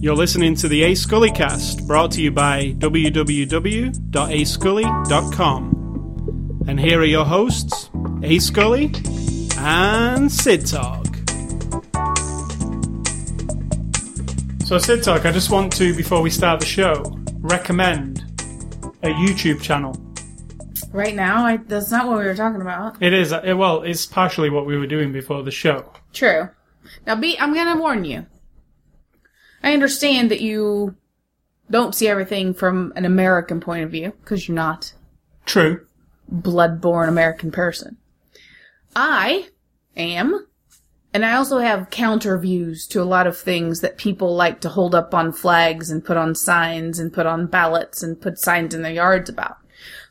You're listening to the A Scully cast, brought to you by www.ascully.com. And here are your hosts, A Scully and Sid Talk. So, Sid Talk, I just want to, before we start the show, recommend a YouTube channel. Right now, I, that's not what we were talking about. It is, uh, well, it's partially what we were doing before the show. True. Now, be I'm gonna warn you. I understand that you don't see everything from an American point of view because you're not True. blood-born American person. I am, and I also have counter views to a lot of things that people like to hold up on flags and put on signs and put on ballots and put signs in their yards about.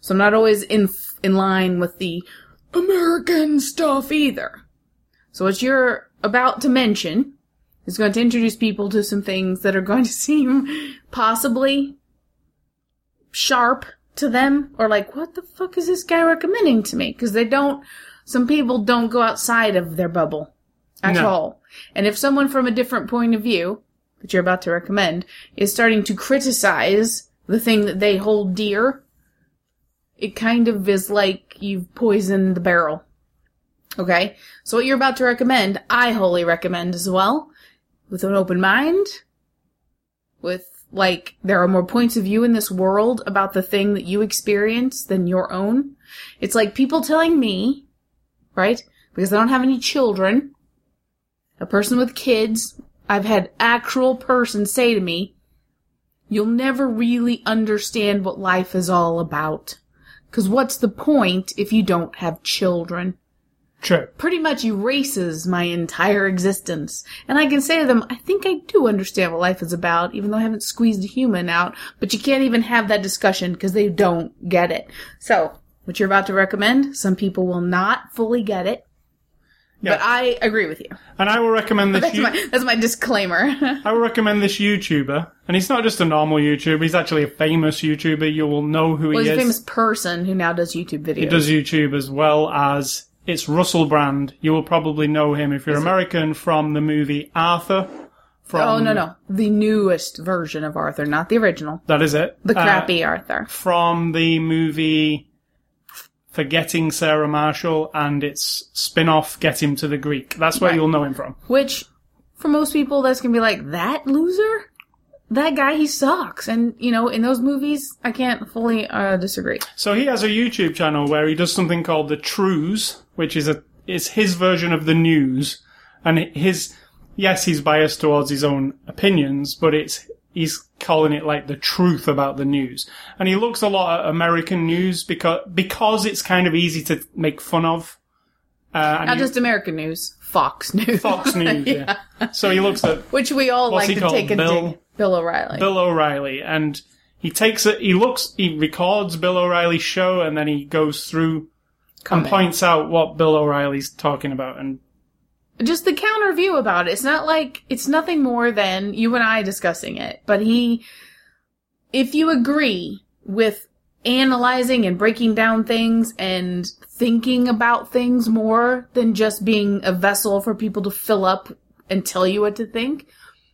So I'm not always in in line with the American stuff either. So what you're about to mention is going to introduce people to some things that are going to seem possibly sharp to them or like, what the fuck is this guy recommending to me? Because they don't, some people don't go outside of their bubble at No. all. And if someone from a different point of view that you're about to recommend is starting to criticize the thing that they hold dear, it kind of is like you've poisoned the barrel. Okay? So what you're about to recommend, I wholly recommend as well. With an open mind. With, like, there are more points of view in this world about the thing that you experience than your own. It's like people telling me, right? Because I don't have any children. A person with kids, I've had actual persons say to me, you'll never really understand what life is all about. Cause what's the point if you don't have children? True. pretty much erases my entire existence. And I can say to them, I think I do understand what life is about, even though I haven't squeezed a human out, but you can't even have that discussion because they don't get it. So, what you're about to recommend, some people will not fully get it, Yeah. but I agree with you. and I will recommend this. That's you- my, that's my disclaimer. I will recommend this YouTuber, and he's not just a normal YouTuber; he's actually a famous YouTuber. You will know who well, he he's a is. famous person who now does YouTube videos. He does YouTube as well as it's Russell Brand. You will probably know him if you're American from the movie Arthur. From Oh, no, no. The newest version of Arthur, not the original. that is it. The Uh, crappy Arthur. from the movie Forgetting Sarah Marshall and its spin-off Get Him to the Greek. That's where Right. you'll know him from. Which, for most people, that's gonna be like, that loser? That guy, he sucks. And, you know, in those movies, I can't fully uh, disagree. So he has a YouTube channel where he does something called the Trews, which is a is his version of the news, and his yes, he's biased towards his own opinions, but it's he's calling it like the truth about the news, and he looks a lot at American news because because it's kind of easy to make fun of. Uh, and Not he- just American news, Fox News. Fox News, yeah. So he looks at Which we all like to called? take a Bill- dig. Bill O'Reilly. Bill O'Reilly, and he takes it. He looks, he records Bill O'Reilly's show, and then he goes through and points out what Bill O'Reilly's talking about. And just the counter view about it. It's not like it's nothing more than you and I discussing it. But he, if you agree with analyzing and breaking down things and thinking about things more than just being a vessel for people to fill up and tell you what to think,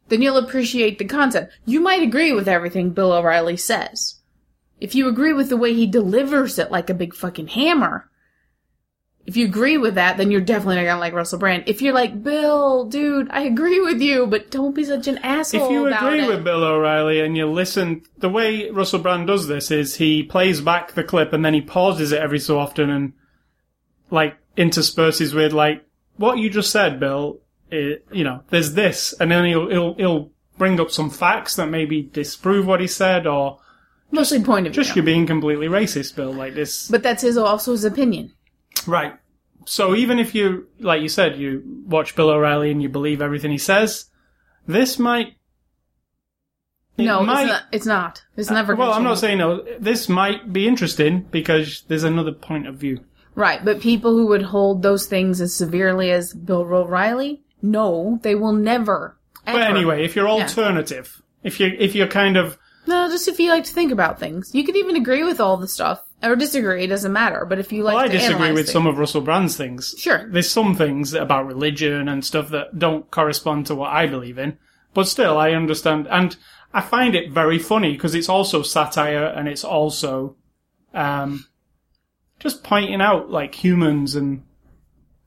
then you'll appreciate the concept. You might agree with everything Bill O'Reilly says. If you agree with the way he delivers it like a big fucking hammer, if you agree with that, then you're definitely not gonna like Russell Brand. If you're like, Bill, dude, I agree with you, but don't be such an asshole if you about agree it. with Bill O'Reilly and you listen, the way Russell Brand does this is he plays back the clip and then he pauses it every so often and like intersperses with like what you just said, Bill. It, you know, there's this, and then he'll he'll he'll bring up some facts that maybe disprove what he said, or Mostly point of just view. you're being completely racist, Bill. Like this, But that's his also his opinion. Right. So even if you, like you said, you watch Bill O'Reilly and you believe everything he says, this might. it no, might- it's not. It's not. It's uh, never. Well, I'm not saying no. This might be interesting because there's another point of view. right. But people who would hold those things as severely as Bill O'Reilly, no, they will never. But anyway, if you're alternative, if you if you're kind of no, just if you like to think about things, you could even agree with all the stuff or disagree. It doesn't matter. But if you like, Well, I disagree with things- some of Russell Brand's things. Sure. There's some things about religion and stuff that don't correspond to what I believe in, but still, I understand, and I find it very funny because it's also satire and it's also, um, just pointing out like humans and,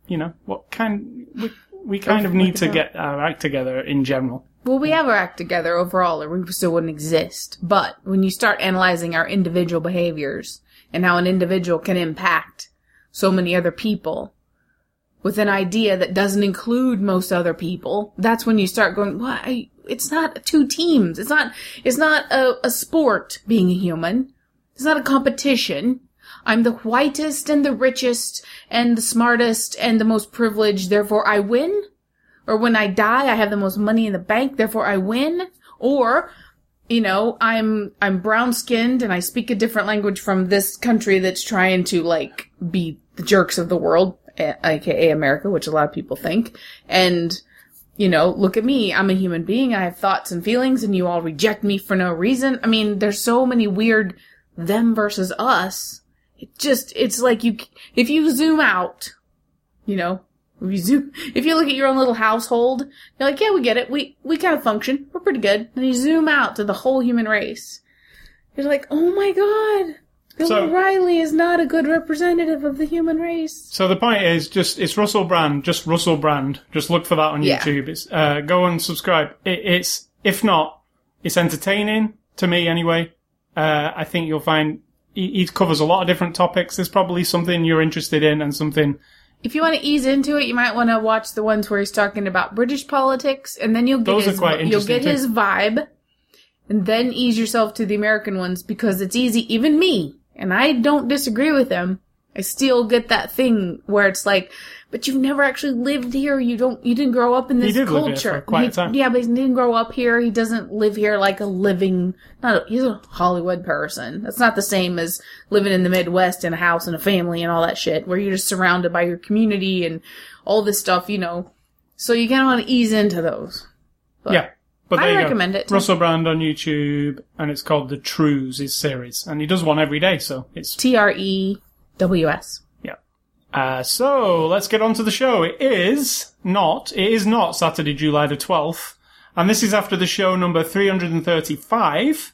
you know, what kind we, we kind of need to get our act together in general. Well, we have our act together overall, or we still wouldn't exist. But when you start analyzing our individual behaviors and how an individual can impact so many other people with an idea that doesn't include most other people, that's when you start going, why? It's not two teams. It's not, it's not a, a sport being a human. It's not a competition. I'm the whitest and the richest and the smartest and the most privileged, therefore I win or when I die, I have the most money in the bank, therefore I win, or, you know, I'm, I'm brown skinned and I speak a different language from this country that's trying to, like, be the jerks of the world, aka America, which a lot of people think, and, you know, look at me, I'm a human being, I have thoughts and feelings, and you all reject me for no reason. I mean, there's so many weird them versus us. It just, it's like you, if you zoom out, you know, you zoom, if you look at your own little household, you're like, yeah, we get it. We, we kind of function. We're pretty good. And you zoom out to the whole human race. You're like, oh my god. Bill So- O'Reilly is not a good representative of the human race. So the point is, just it's Russell Brand, just Russell Brand. Just look for that on Yeah. YouTube. It's uh, go and subscribe. It, it's if not, it's entertaining to me anyway. Uh, I think you'll find he, he covers a lot of different topics. There's probably something you're interested in and something. If you want to ease into it, you might want to watch the ones where he's talking about British politics, and then you'll get Those his you'll get interesting, his vibe, and then ease yourself to the American ones because it's easy. Even me, and I don't disagree with him. I still get that thing where it's like, but you've never actually lived here. You don't. You didn't grow up in this did live here culture. for quite a He- time. Yeah, but he didn't grow up here. He doesn't live here like a living. Not. A, he's a Hollywood person. That's not the same as living in the Midwest in a house and a family and all that shit, where you're just surrounded by your community and all this stuff. You know. So you kind of want to ease into those. But yeah, but I recommend go. it. Russell Brand on YouTube, and it's called the Trews his series, and he does one every day. So it's T R E W S. Yeah. Uh, so let's get on to the show. It is not. It is not Saturday, July the twelfth, and this is after the show number three hundred and thirty-five.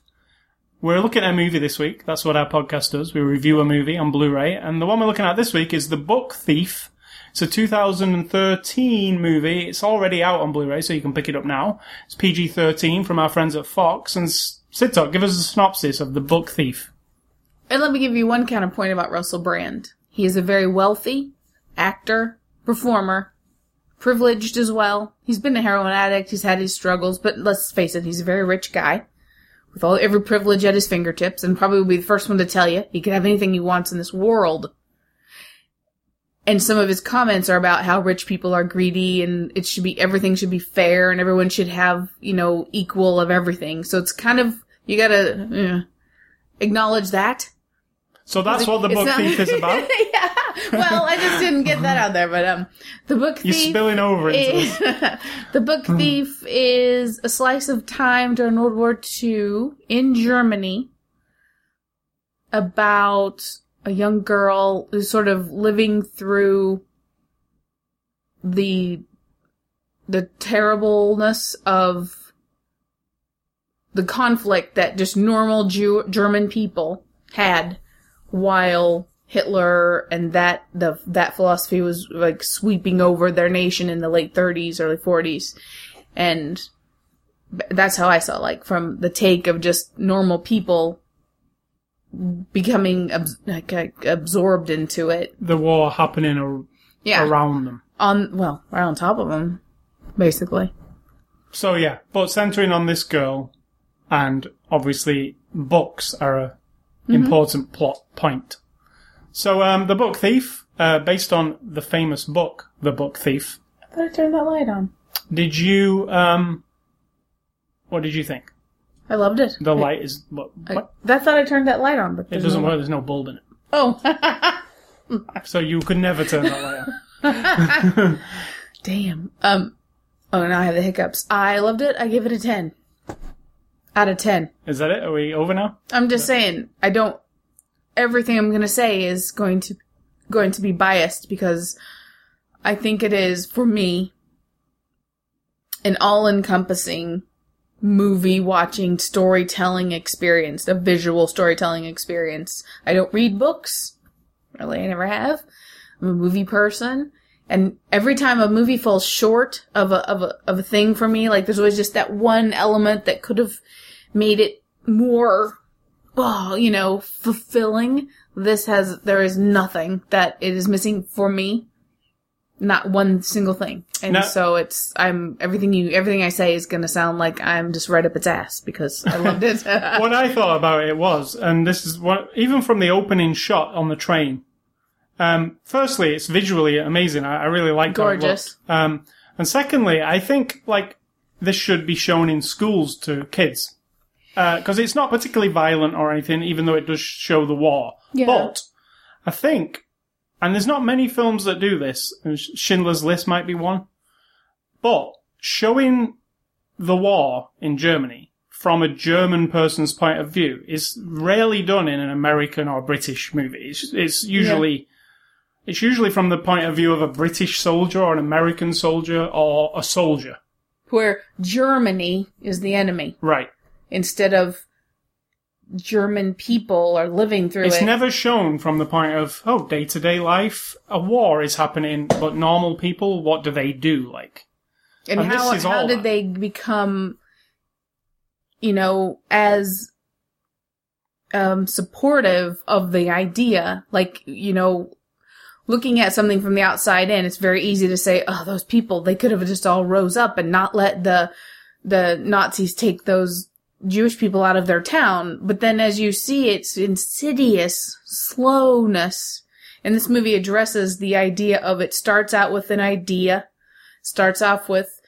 We're looking at a movie this week. That's what our podcast does. We review a movie on Blu-ray, and the one we're looking at this week is The Book Thief. It's a 2013 movie. It's already out on Blu-ray, so you can pick it up now. It's PG-13 from our friends at Fox. And Sitok, give us a synopsis of The Book Thief. And let me give you one counterpoint about Russell Brand. He is a very wealthy actor, performer, privileged as well. He's been a heroin addict. He's had his struggles, but let's face it, he's a very rich guy with all every privilege at his fingertips, and probably will be the first one to tell you he can have anything he wants in this world. And some of his comments are about how rich people are greedy and it should be everything should be fair and everyone should have you know equal of everything. So it's kind of you gotta uh, acknowledge that. So that's what The Book not- Thief is about. yeah. Well, I just didn't get that out there, but um, the book You're spilling over into is, the book thief is a slice of time during World War II in Germany about a young girl who's sort of living through the the terribleness of the conflict that just normal Jew- German people had while Hitler and that the that philosophy was like sweeping over their nation in the late 30s, early 40s, and that's how I saw like from the take of just normal people becoming like, like, absorbed into it. The war happening ar- Yeah, around them. on well, right on top of them, basically. So yeah, but centering on this girl, and obviously books are a Mm-hmm. important plot point. So um, the Book Thief, uh, based on the famous book, The Book Thief. I thought I turned that light on. Did you um, what did you think? I loved it. The light is what? I, what? I thought I turned that light on, but It doesn't no- work. There's no bulb in it, Oh, so you could never turn that light on. damn. Um. Oh, now I have the hiccups. I loved it. I give it a ten out of ten. Is that it? Are we over now? I'm just saying. I don't. everything I'm going to say is going to going to be biased because I think it is for me an all-encompassing movie watching storytelling experience, a visual storytelling experience. I don't read books. Really, I never have. I'm a movie person. And every time a movie falls short of a, of a, of a thing for me, like there's always just that one element that could have made it more, oh, you know, fulfilling. This has, there is nothing that it is missing for me. Not one single thing. And so it's, I'm, everything you, everything I say is gonna sound like I'm just right up its ass because I loved it. what I thought about it was, and this is what, even from the opening shot on the train, um, firstly, it's visually amazing. I, I really like Gorgeous. Um, and secondly, I think, like, this should be shown in schools to kids. Because it's not particularly violent or anything, even though it does show the war. Yeah. But, I think, and there's not many films that do this, and Schindler's List might be one, but showing the war in Germany from a German person's point of view is rarely done in an American or British movie. It's, it's usually it's usually from the point of view of a British soldier or an American soldier or a soldier. Where Germany is the enemy Right. instead of German people are living through It's it. It's never shown from the point of, oh, day to day life, a war is happening, but normal people, what do they do? Like, and and how how did that. they become you know as um supportive of the idea like you know looking at something from the outside in it's very easy to say oh those people they could have just all rose up and not let the the Nazis take those Jewish people out of their town. But then as you see it's insidious slowness. And this movie addresses the idea of it starts out with an idea starts off with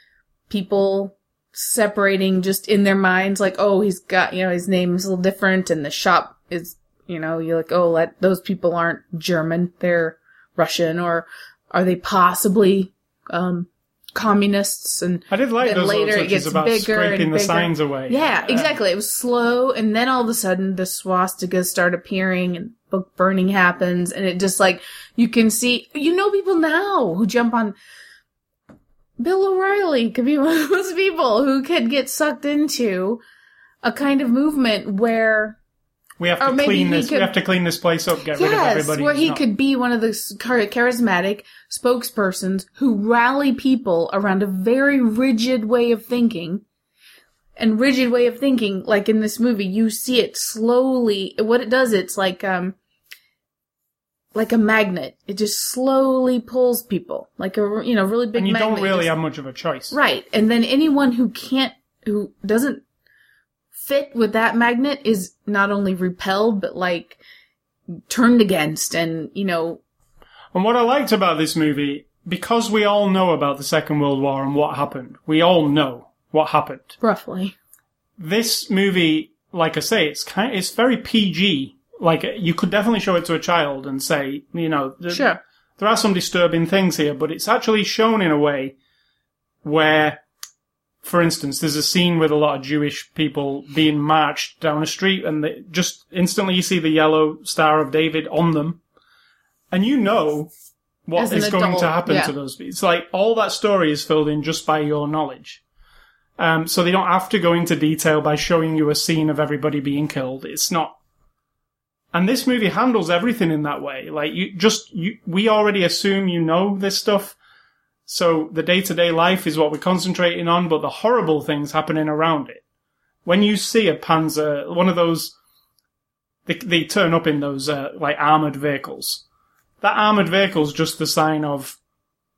people separating just in their minds, like, oh, he's got, you know, his name's a little different and the shop is, you know, you're like, oh, that, those people aren't German, they're Russian, or are they possibly, um, communists and I did like Then those later it gets about bigger and scraping the signs away. yeah, Uh, exactly. It was slow, and then all of a sudden the swastikas start appearing, and book burning happens, and it just like you can see, you know, people now who jump on. Bill O'Reilly could be one of those people who could get sucked into a kind of movement where We have to clean this. could- We have to clean this place up. Get rid of yes, everybody. where he not- could be one of those charismatic spokespersons who rally people around a very rigid way of thinking. And rigid way of thinking, like in this movie, you see it slowly. What it does, it's like um, like a magnet. It just slowly pulls people, like a you know really big. and you don't really just- have much of a choice. Right. And then anyone who can't, who doesn't fit with that magnet is not only repelled, but like turned against and, you know, And what I liked about this movie, because we all know about the Second World War and what happened, we all know what happened. roughly. This movie, like I say, it's kind, of, it's very PG. Like you could definitely show it to a child and say, you know, Sure. there are some disturbing things here, but it's actually shown in a way where, for instance, there's a scene with a lot of Jewish people being marched down a street, and they, just instantly you see the yellow Star of David on them, and you know what is As going adult, to happen yeah. to those people. It's like all that story is filled in just by your knowledge. Um, so they don't have to go into detail by showing you a scene of everybody being killed. It's not and this movie handles everything in that way. Like you just you we already assume you know this stuff. So the day to day life is what we're concentrating on, but the horrible things happening around it. When you see a Panzer, one of those, they, they turn up in those uh, like armored vehicles. That armored vehicle's just the sign of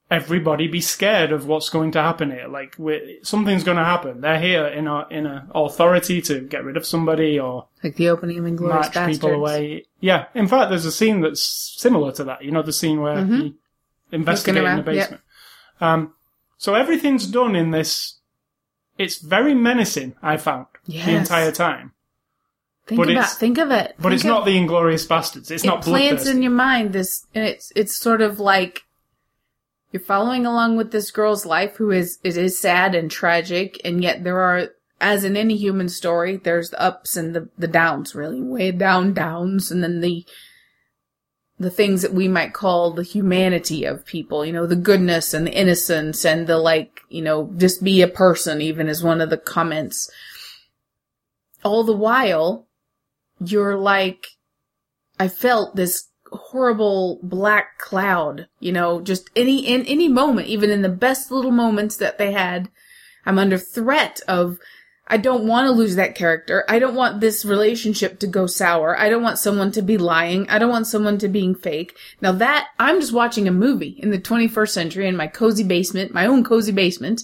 everybody be scared of what's going to happen here. Like something's going to happen. They're here in a in a authority to get rid of somebody or Like the opening of Inglourious Basterds. people away. Yeah, in fact, there's a scene that's similar to that. You know, the scene where Mhm. he investigating the basement. Um, so everything's done in this. It's very menacing. I found the entire time, Think But about, think of it. but Think it's of- not the Inglourious Basterds. It's it not plants in your mind this, and it's, it's sort of like, you're following along with this girl's life who is, it is sad and tragic, and yet there are as in any human story, there's the ups and the, the downs, really, way down downs, and then the the things that we might call the humanity of people, you know, the goodness and the innocence and the like, you know, just be a person, even as one of the comments. All the while, you're like, I felt this horrible black cloud, you know, just any, in any moment, even in the best little moments that they had, I'm under threat of I don't want to lose that character. I don't want this relationship to go sour. I don't want someone to be lying. I don't want someone to being fake. Now that I'm just watching a movie in the 21st century in my cozy basement, my own cozy basement.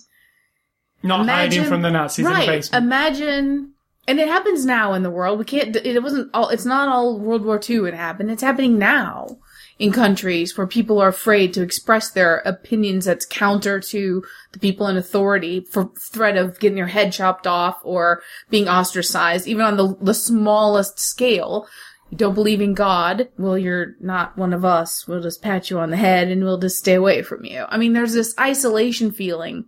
Not hiding from the Nazis right, in the basement. Imagine, and it happens now in the world. We can't. It wasn't all. It's not all World War II. It happened. It's happening now in countries where people are afraid to express their opinions that's counter to the people in authority for threat of getting your head chopped off or being ostracized, even on the, the smallest scale. You don't believe in God? Well, you're not one of us. We'll just pat you on the head and we'll just stay away from you. I mean, there's this isolation feeling.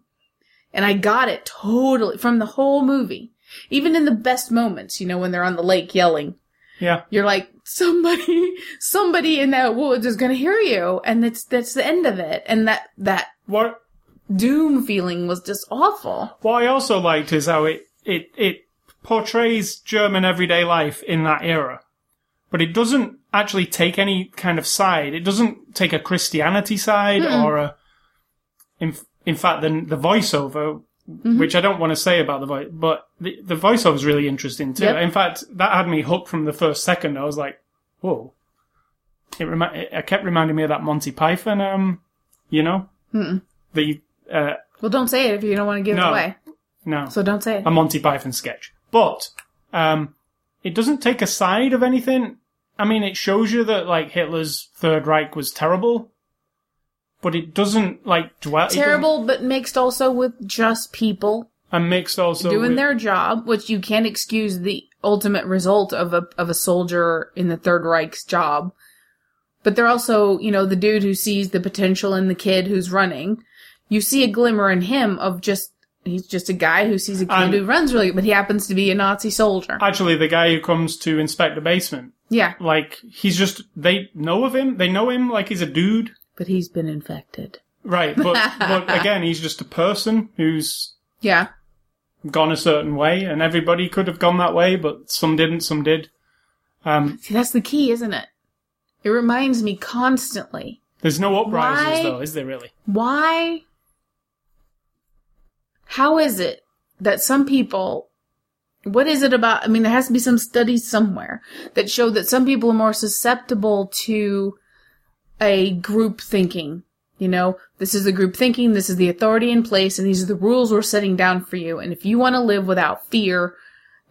And I got it totally from the whole movie. Even in the best moments, you know, when they're on the lake yelling. Yeah. You're like, somebody, somebody in that woods is gonna hear you. And that's, that's the end of it. And that, that What doom feeling was just awful. what I also liked is how it it it portrays German everyday life in that era, but it doesn't actually take any kind of side. It doesn't take a Christianity side or a. In in fact, the the voiceover, which I don't want to say about the voice, but the the voiceover is really interesting too. Yep. In fact, that had me hooked from the first second. I was like, whoa. It, remi- it kept reminding me of that Monty Python, um, you know, the uh, Well, don't say it if you don't want to give it away. no, So don't say it. a Monty Python sketch. But um, it doesn't take a side of anything. I mean, it shows you that like Hitler's Third Reich was terrible, but it doesn't like dwell. Terrible, but mixed also with just people and mixed also doing with- their job, which you can't excuse the ultimate result of a of a soldier in the Third Reich's job. But they're also, you know, the dude who sees the potential in the kid who's running. You see a glimmer in him of just he's just a guy who sees a kid And- who runs really, but he happens to be a Nazi soldier. Actually, the guy who comes to inspect the basement, yeah, like he's just they know of him. They know him like he's a dude, but he's been infected. right? But but again, he's just a person who's Yeah, gone a certain way, and everybody could have gone that way, but some didn't, some did. Um, see, that's the key, isn't it? It reminds me constantly there's no uprisings, Why- though, is there really? why how is it that some people what is it about i mean there has to be some studies somewhere that show that some people are more susceptible to a group thinking you know this is the group thinking this is the authority in place and these are the rules we're setting down for you and if you want to live without fear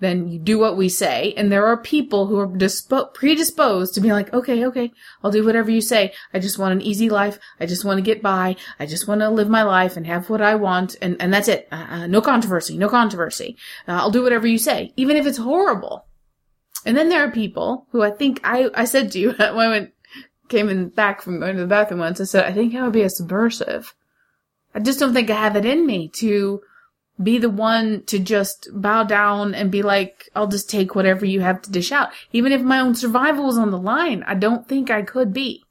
then you do what we say. And there are people who are dispo- predisposed to be like, okay, okay, I'll do whatever you say. I just want an easy life. I just want to get by. I just want to live my life and have what I want. And, and that's it. Uh, uh, no controversy. No controversy. Uh, I'll do whatever you say, even if it's horrible. And then there are people who I think I, I said to you when I went, came in back from going to the bathroom once, I said, I think I would be a subversive. I just don't think I have it in me to be the one to just bow down and be like, I'll just take whatever you have to dish out. Even if my own survival was on the line, I don't think I could be.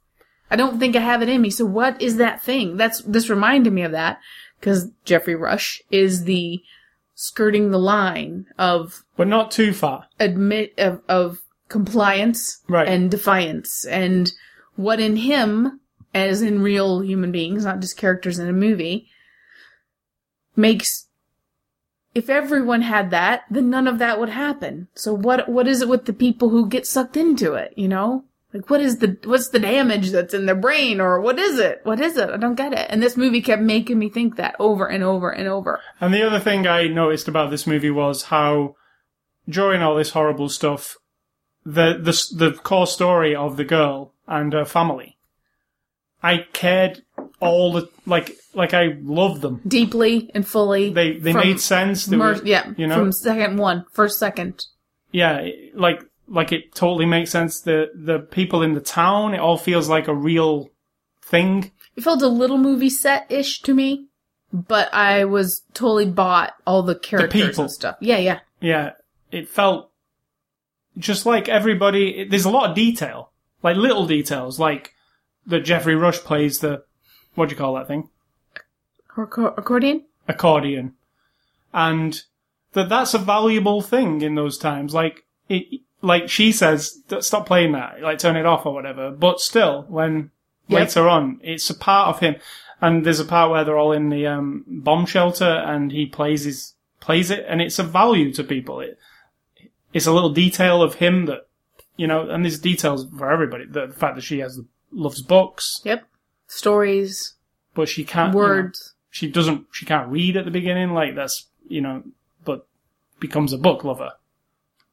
I don't think I have it in me. So what is that thing? That's, this reminded me of that because Geoffrey Rush is the skirting the line of But not too far. admit, of, of compliance Right. and defiance and what in him, as in real human beings, not just characters in a movie, makes if everyone had that, then none of that would happen. So what what is it with the people who get sucked into it, you know? Like what is the what's the damage that's in their brain or what is it? What is it? I don't get it. And this movie kept making me think that over and over and over. And the other thing I noticed about this movie was how, during all this horrible stuff, the the the core story of the girl and her family, I cared all the like like I loved them. Deeply and fully. They they made sense. They mer- were, yeah, you know, from second one, first second. yeah, like like it totally makes sense. The the people in the town, it all feels like a real thing. It felt a little movie set ish to me. but I was totally bought all the characters people. and stuff. Yeah, yeah. Yeah, it felt just like everybody. There's a lot of detail, like little details, like that Geoffrey Rush plays the what do you call that thing? Acco- accordion? Accordion, and that that's a valuable thing in those times. Like it, like she says, stop playing that, like turn it off or whatever. But still, when Yep. later on, it's a part of him. And there's a part where they're all in the um, bomb shelter, and he plays his plays it, and it's a value to people. It, it's a little detail of him that you know, and there's details for everybody. The, fact that she has loves books, Yep. Stories, but she can't you know, words. she doesn't she can't read at the beginning. Like that's you know, but becomes a book lover.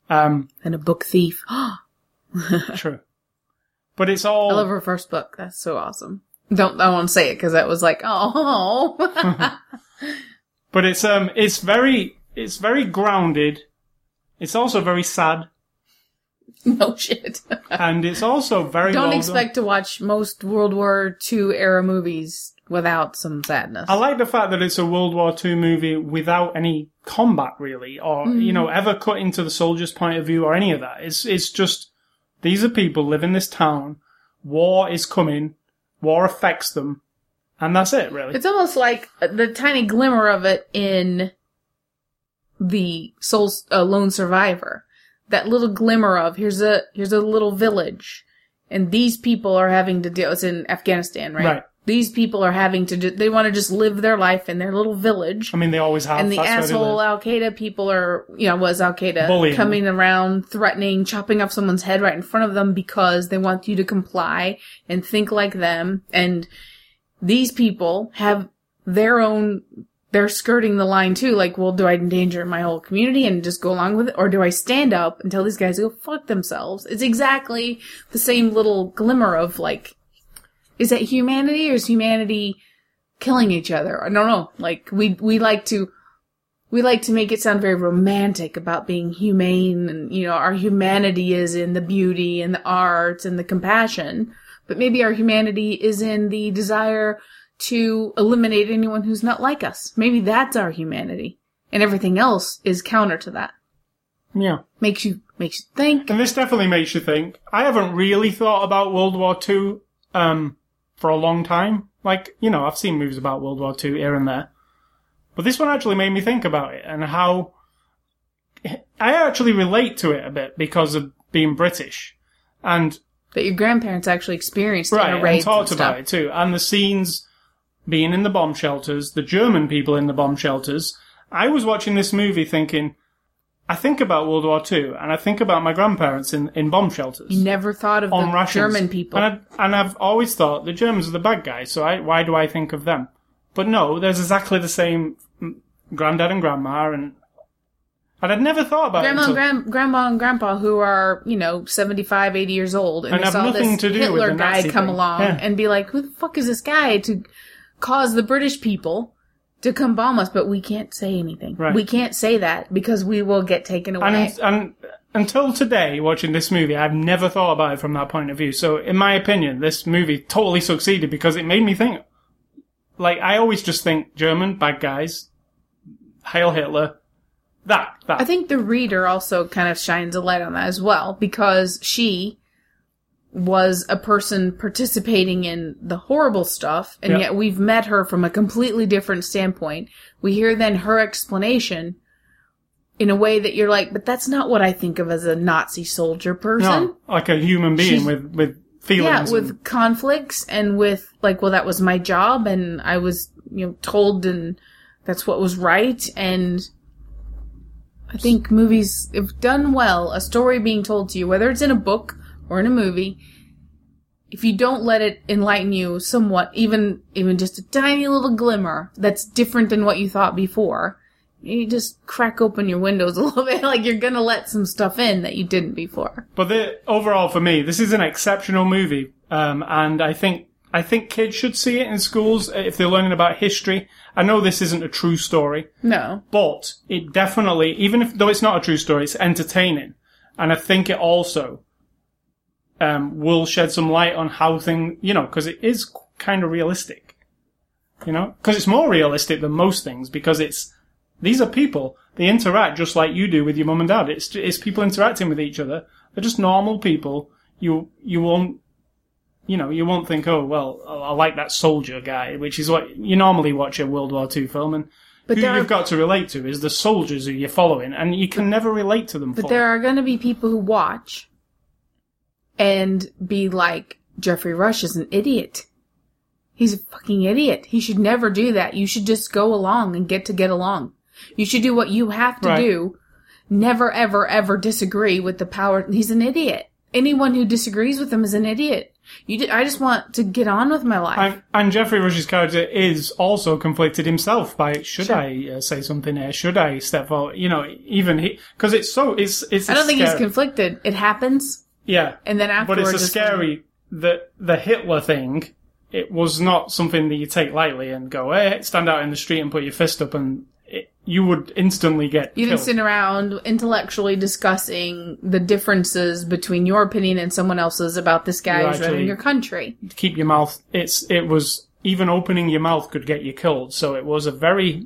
Um, and a book thief. true. But it's all I love her first book. That's so awesome. Don't I won't say it because that was like oh but it's um it's very it's very grounded. It's also very sad, no oh, shit. and it's also very Don't well done. expect to watch most World War II era movies without some sadness. I like the fact that it's a World War II movie without any combat, really, or you mm-hmm. know, ever cut into the soldier's point of view or any of that. It's it's just these are people live in this town. War is coming. War affects them, and that's it, really. It's almost like the tiny glimmer of it in the Soul uh, Lone Survivor. That little glimmer of here's a here's a little village, and these people are having to deal. It's in Afghanistan, right? Right. These people are having to. Do, they want to just live their life in their little village. I mean, they always have. and the asshole. Al Qaeda people are, you know, was Al Qaeda coming around, threatening, chopping off someone's head right in front of them because they want you to comply and think like them. And these people have their own, they're skirting the line too. Like, well, do I endanger my whole community and just go along with it? Or do I stand up and tell these guys to go fuck themselves? It's exactly the same little glimmer of like, is that humanity or is humanity killing each other? I don't know. Like, we, we like to, we like to make it sound very romantic about being humane and, you know, our humanity is in the beauty and the arts and the compassion. But maybe our humanity is in the desire to eliminate anyone who's not like us. Maybe that's our humanity. And everything else is counter to that. yeah. Makes you, makes you think. And this definitely makes you think. I haven't really thought about World War II um, for a long time. Like, you know, I've seen movies about World War II here and there. But this one actually made me think about it and how I actually relate to it a bit because of being British. And That your grandparents actually experienced right, and talked and about it too. And the scenes being in the bomb shelters, the German people in the bomb shelters. I was watching this movie thinking, I think about World War II, and I think about my grandparents in, in bomb shelters. You never thought of on the rations. German people. And, I, and I've always thought the Germans are the bad guys, so I, why do I think of them? But no, there's exactly the same granddad and grandma, and and I'd never thought about Grandma, it and until, gran- grandma and grandpa who are, you know, 75, 80 years old and, And they have saw nothing this to do with Hitler the guy Nazi come thing. along Yeah. and be like, who the fuck is this guy to cause the British people to come bomb us? But we can't say anything. Right. We can't say that because we will get taken away. and, and until today, watching this movie, I've never thought about it from that point of view. So, in my opinion, this movie totally succeeded because it made me think. Like, I always just think German bad guys, Heil Hitler, that that. I think the reader also kind of shines a light on that as well because she was a person participating in the horrible stuff and Yep. yet we've met her from a completely different standpoint. We hear then her explanation in a way that you're like, but that's not what I think of as a Nazi soldier person. no, like a human being She's- with with feelings. Yeah, and- with conflicts and with like, well, that was my job and I was, you know, told and that's what was right. And I think movies, if done well, a story being told to you, whether it's in a book or in a movie, if you don't let it enlighten you somewhat, even, even just a tiny little glimmer that's different than what you thought before, you just crack open your windows a little bit, like you're gonna let some stuff in that you didn't before. But the, overall, for me, this is an exceptional movie, um, and I think I think kids should see it in schools if they're learning about history. I know this isn't a true story, No. but it definitely, even if though it's not a true story, it's entertaining, and I think it also um, will shed some light on how things, you know, because it is kind of realistic. You know, because it's more realistic than most things. Because it's these are people. They interact just like you do with your mum and dad. It's it's people interacting with each other. They're just normal people. You you won't. You know, you won't think, oh well, I like that soldier guy, which is what you normally watch a World War II film, and But who you've are- got to relate to is the soldiers who you're following, and you can never relate to them. But fully. there are going to be people who watch and be like, Geoffrey Rush is an idiot. He's a fucking idiot. He should never do that. You should just go along and get to get along. You should do what you have to Right. do. Never, ever, ever disagree with the power. He's an idiot. Anyone who disagrees with him is an idiot. You, d- I just want to get on with my life. And, and Geoffrey Rush's character is also conflicted himself by should Sure. I uh, say something here? Should I step forward? You know, even he because it's so it's it's. I don't think he's conflicted. It happens, yeah, and then after, but afterwards, it's a it's like- scary the the Hitler thing. It was not something that you take lightly and go, hey, stand out in the street and put your fist up, and it, you would instantly get You didn't sit around intellectually discussing the differences between your opinion and someone else's about this guy who's running your country. Keep your mouth. It's it was even opening your mouth could get you killed. So it was a very,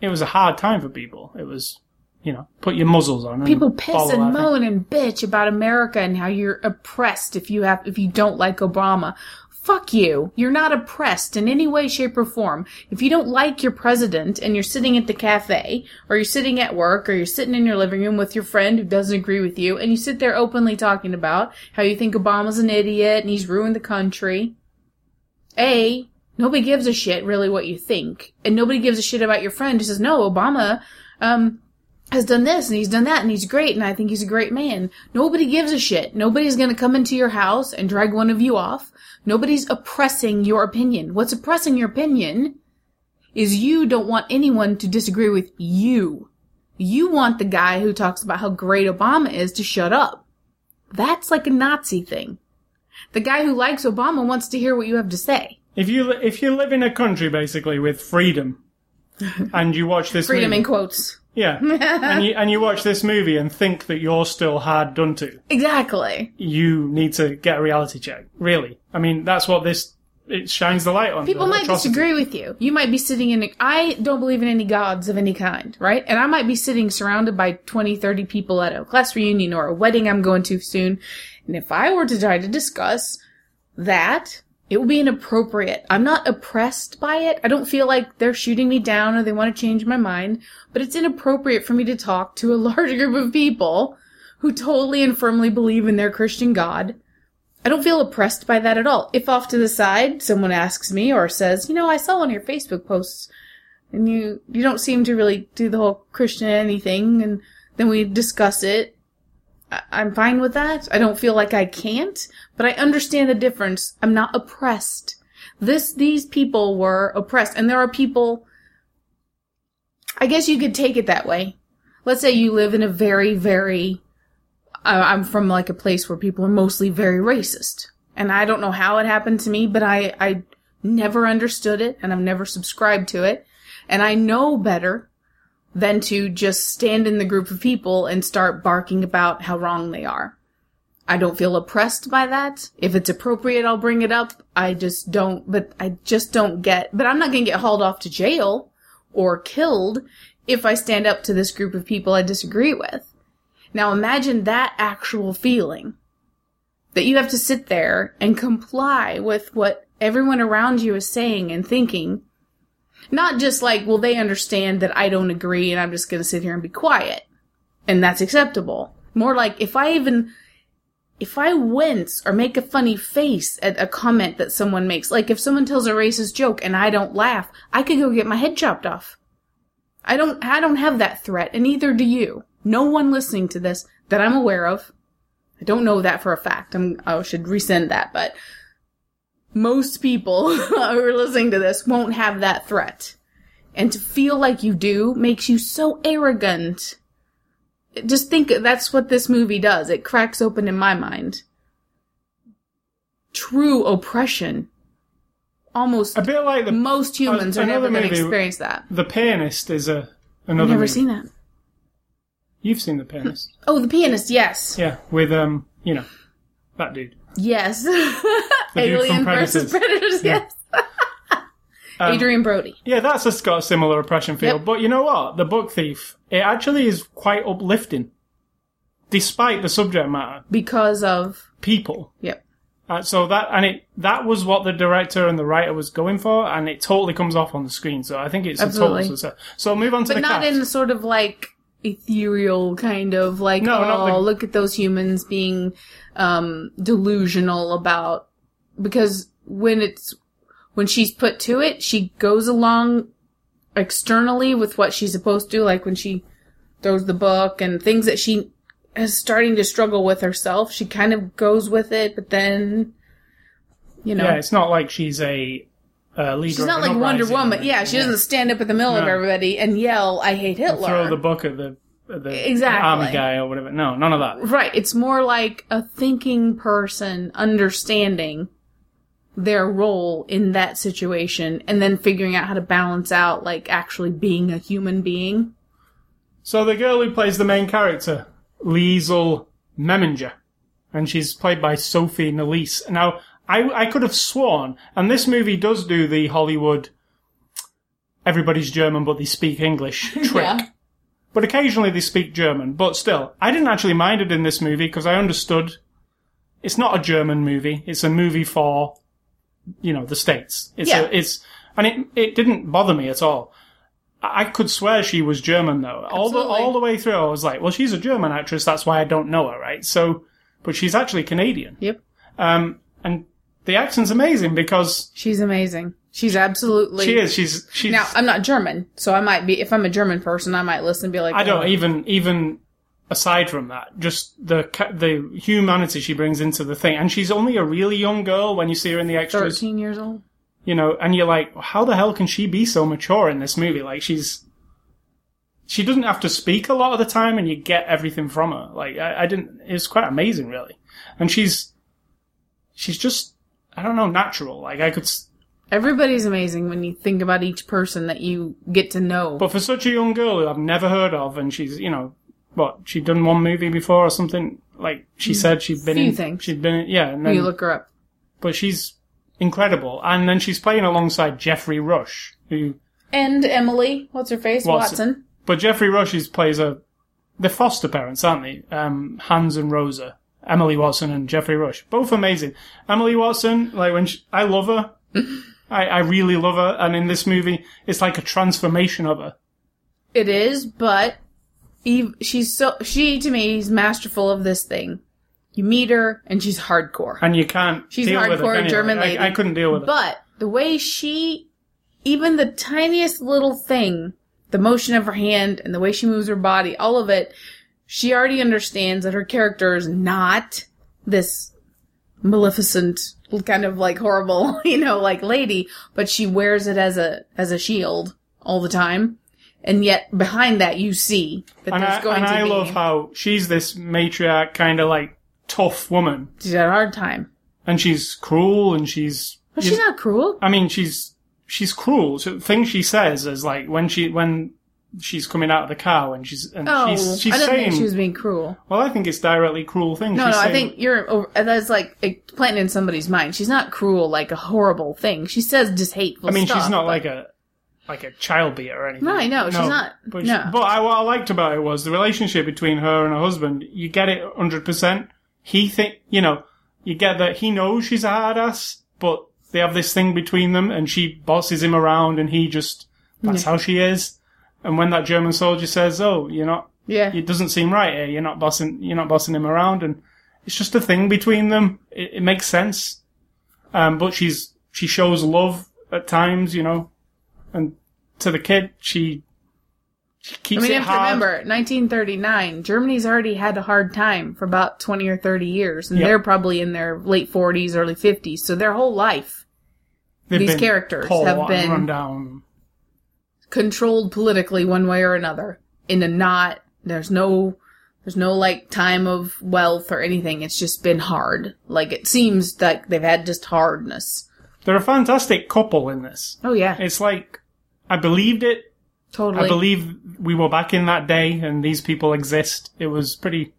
it was a hard time for people. It was, you know, put your muzzles on. People piss and thing. moan and bitch about America and how you're oppressed if you have if you don't like Obama. Fuck you. You're not oppressed in any way, shape, or form. If you don't like your president and you're sitting at the cafe, or you're sitting at work, or you're sitting in your living room with your friend who doesn't agree with you, and you sit there openly talking about how you think Obama's an idiot and he's ruined the country, A, nobody gives a shit really what you think. And nobody gives a shit about your friend who says, no, Obama, um, has done this and he's done that and he's great and I think he's a great man. Nobody gives a shit. Nobody's gonna come into your house and drag one of you off. Nobody's oppressing your opinion. What's oppressing your opinion is you don't want anyone to disagree with you. You want the guy who talks about how great Obama is to shut up. That's like a Nazi thing. The guy who likes Obama wants to hear what you have to say. If you if you live in a country basically with freedom, and you watch this Freedom movie, in quotes. Yeah, and you and you watch this movie and think that you're still hard done to, Exactly. you need to get a reality check. Really, I mean that's what this it shines the light on. People the might atrocity. disagree with you. You might be sitting in a, I don't believe in any gods of any kind, right? And I might be sitting surrounded by 20, 30 people at a class reunion or a wedding I'm going to soon. And if I were to try to discuss that, it would be inappropriate. I'm not oppressed by it. I don't feel like they're shooting me down or they want to change my mind, but it's inappropriate for me to talk to a large group of people who totally and firmly believe in their Christian God I don't feel oppressed by that at all. If off to the side someone asks me or says, you know, I saw one of your Facebook posts and you, you don't seem to really do the whole Christianity thing and then we discuss it. I'm fine with that. I don't feel like I can't, but I understand the difference. I'm not oppressed. This, these people were oppressed and there are people, I guess you could take it that way. Let's say you live in a very, very I- I'm from like a place where people are mostly very racist. And I don't know how it happened to me, but I, I never understood it and I've never subscribed to it. And I know better than to just stand in the group of people and start barking about how wrong they are. I don't feel oppressed by that. If it's appropriate, I'll bring it up. I just don't, but I just don't get, but I'm not gonna get hauled off to jail or killed if I stand up to this group of people I disagree with. Now imagine that actual feeling. That you have to sit there and comply with what everyone around you is saying and thinking. Not just like, well, they understand that I don't agree and I'm just gonna sit here and be quiet. And that's acceptable. More like, if I even, if I wince or make a funny face at a comment that someone makes, like if someone tells a racist joke and I don't laugh, I could go get my head chopped off. I don't, I don't have that threat, and neither do you. No one listening to this that I'm aware of. I don't know that for a fact. I'm, I should resend that, but most people who are listening to this won't have that threat. And to feel like you do makes you so arrogant. Just think that's what this movie does. It cracks open in my mind. True oppression. Almost A bit like the most humans are never going to experience that. the pianist is a I've another. never movie. seen that. You've seen the pianist, Oh, the pianist, yes. yeah, with um, you know, that dude. Yes. Alien versus Predators. Yeah. yes. Adrien Brody. Yeah, that's just got a similar oppression feel. Yep. But you know what? The Book Thief, it actually is quite uplifting. Despite the subject matter. Because of. People. Yep. Uh, so that, and it, that was what the director and the writer was going for, and it totally comes off on the screen. So I think it's a Absolutely. total success. So move on to the But the not cast. in the sort of like ethereal kind of like, No, oh, the- look at those humans being um, delusional about. Because when it's. When she's put to it, she goes along externally with what she's supposed to, like when she throws the book and things that she is starting to struggle with herself. She kind of goes with it, but then, you know, yeah, it's not like she's a uh, leader. she's not like Wonder Woman. Yeah, she doesn't stand up in the middle of No. everybody and yell, "I hate Hitler." throw the book at the, at the Exactly. army guy or whatever. No, none of that. Right. It's more like a thinking person understanding their role in that situation and then figuring out how to balance out like actually being a human being. So the girl who plays the main character, Liesel Meminger, and she's played by Sophie Nélisse. Now, I, I could have sworn, and this movie does do the Hollywood everybody's German but they speak English trick. Yeah. But occasionally they speak German. But still, I didn't actually mind it in this movie because I understood it's not a German movie. It's a movie for, you know, the States. It's Yeah. a, it's, and it, it didn't bother me at all. I I could swear she was German though. All the, all the way through, I was like, well, she's a German actress. That's why I don't know her, right? So, but she's actually Canadian. Yep. Um, and the accent's amazing because She's amazing. She's absolutely she is. She's, she's, Now, I'm not German, so I might be if I'm a German person, I might listen and be like I don't "Oh, even even aside from that, just the the humanity she brings into the thing, and she's only a really young girl when you see her in the extras, 13 years old. you know, and you're like, how the hell can she be so mature in this movie? Like she's she doesn't have to speak a lot of the time, and you get everything from her. Like I, I didn't, it's quite amazing, really, and she's she's just I don't know natural. Like I could. s- Everybody's amazing when you think about each person that you get to know. But for such a young girl who I've never heard of, and she's, you know, what, she'd done one movie before or something, like she said she'd been Few in, things. she'd been in, yeah, and then, you look her up. but she's incredible. And then she's playing alongside Geoffrey Rush, who, And Emily, what's her face? Watson. Watson. but Geoffrey Rush is, plays a, they're foster parents, aren't they? Um, Hans and Rosa. Emily Watson and Geoffrey Rush. Both amazing. Emily Watson, like when she, I love her. I, I really love her. And in this movie, it's like a transformation of her. It is, but Eve, she's so she to me is masterful of this thing. You meet her and she's hardcore. And you can't She's deal with her, hardcore can you? German Like, I- lady. I, couldn't deal with it. But the way she, even the tiniest little thing, the motion of her hand and the way she moves her body, all of it, she already understands that her character is not this maleficent kind of like horrible, you know, like lady, but she wears it as a as a shield all the time. And yet behind that you see that and there's I, going and to I be love how she's this matriarch kind of like tough woman, she's had a hard time. and she's cruel, and she's. But she's not cruel. I mean, she's she's cruel. So things she says is like when she when she's coming out of the car and she's and Oh, she's she's I don't saying. think she was being cruel. well, I think it's directly cruel things. No, she's no, I think you're over, that's like planted in somebody's mind. She's not cruel, like a horrible thing. She says just hateful. I mean, stuff, she's not but- like a like a child beater or anything. No, I know, she's not. But, No. she- but I, what I liked about it was the relationship between her and her husband. You get it hundred percent. He think you know you get that he knows she's a hard ass, but they have this thing between them, and she bosses him around, and he just that's how she is. And when that German soldier says, "Oh, you're not," Yeah, it doesn't seem right here. You're not bossing. You're not bossing him around, and it's just a thing between them. It, it makes sense. Um, but she's she shows love at times, you know, and to the kid she she I keeps mean, you it have to remember, 1939. Germany's already had a hard time for about 20 or 30 years, and Yep. they're probably in their late 40s, early 50s. So their whole life They've these characters have been- run down. Controlled politically one way or another. In a not, there's no, there's no like time of wealth or anything. It's just been hard. Like it seems like they've had just hardness. They're a fantastic couple in this. Oh yeah, It's like I believed it. totally. I believe we were back in that day, and these people exist. It was pretty,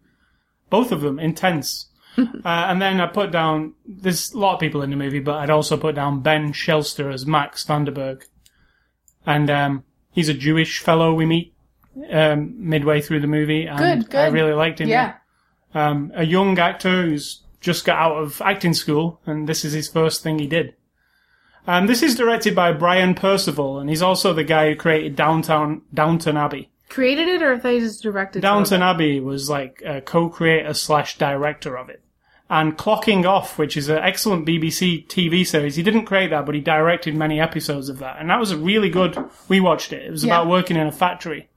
both of them intense. uh, and then I put down, there's a lot of people in the movie, but I'd also put down Ben Schnetzer as Max Vandenburg. And um, he's a Jewish fellow we meet um, midway through the movie. And Good, good. I really liked him. Yeah. Um, a young actor who's just got out of acting school, and this is his first thing he did. Um, this is directed by Brian Percival, and he's also the guy who created Downtown Downton Abbey. Created it, or if they just directed Downton Abbey was like a co-creator slash director of it. And Clocking Off, which is an excellent BBC TV series, he didn't create that, but he directed many episodes of that, and that was a really good. We watched it. It was Yeah. about working in a factory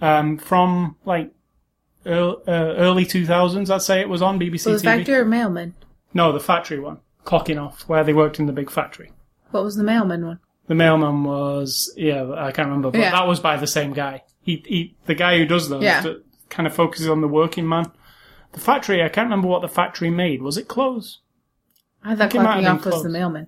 um, from like early, uh, early 2000s. I'd say it was on BBC Was TV. Factory or Mailman? No, the factory one. Clocking Off, where they worked in the big factory. What was the Mailman one? The mailman was yeah, I can't remember, but Yeah. that was by the same guy. He, he the guy who does those Yeah. kind of focuses on the working man. The factory, I can't remember what the factory made. Was it closed? I thought have Clocking Off was the. Mailman.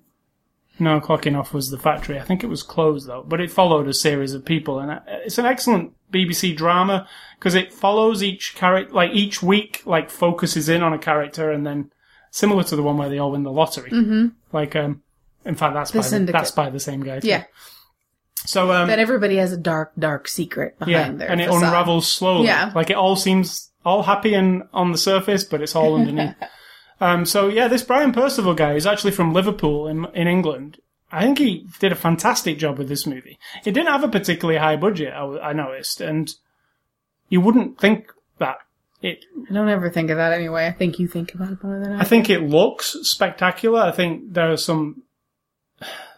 No, clocking off was the factory. I think it was closed though, but it followed a series of people, and uh, it's an excellent BBC drama because it follows each character, like each week, like focuses in on a character, and then similar to the one where they all win the lottery. Mm-hmm. Like, um, in fact, that's by the, that's by the same guy. Too. Yeah. So, um, That everybody has a dark, dark secret behind yeah, their and it facade. unravels slowly. Yeah. Like it all seems all happy and on the surface, but it's all underneath. um, so yeah, this Brian Percival guy is actually from Liverpool in in England. I think he did a fantastic job with this movie. It didn't have a particularly high budget, I, I noticed, and you wouldn't think that. It, I don't ever think of that anyway. I think you think about it more than I. I think it looks spectacular. I think there are some,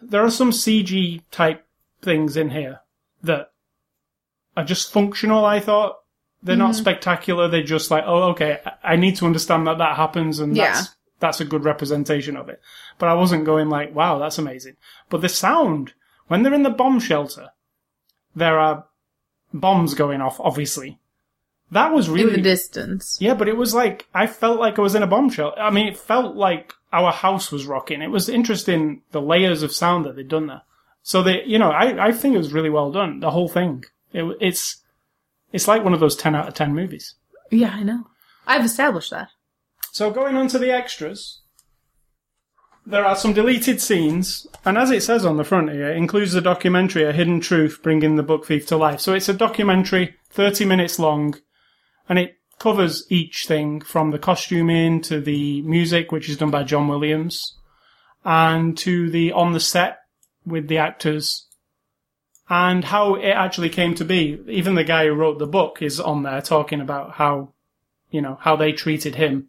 there are some CG type things in here that are just functional. I thought they're not mm-hmm. spectacular. They're just like, oh, okay, I- I need to understand that that happens, and Yeah. that's that's a good representation of it. But I wasn't going like, wow, that's amazing. But the sound when they're in the bomb shelter, there are bombs going off. Obviously, that was in really the distance. yeah, but it was like I felt like I was in a bomb shelter. I mean, it felt like our house was rocking. It was interesting the layers of sound that they'd done there. So they, you know, I, I think it was really well done. The whole thing. It, it's it's like one of those ten out of ten movies. Yeah, I know. I've established that. So going on to the extras, there are some deleted scenes, and as it says on the front here, it includes the documentary "A Hidden Truth: Bringing the Book Thief to Life." So it's a documentary, thirty minutes long, and it covers each thing from the costuming to the music, which is done by John Williams, and to the on the set with the actors. And how it actually came to be. Even the guy who wrote the book is on there talking about how, you know, how they treated him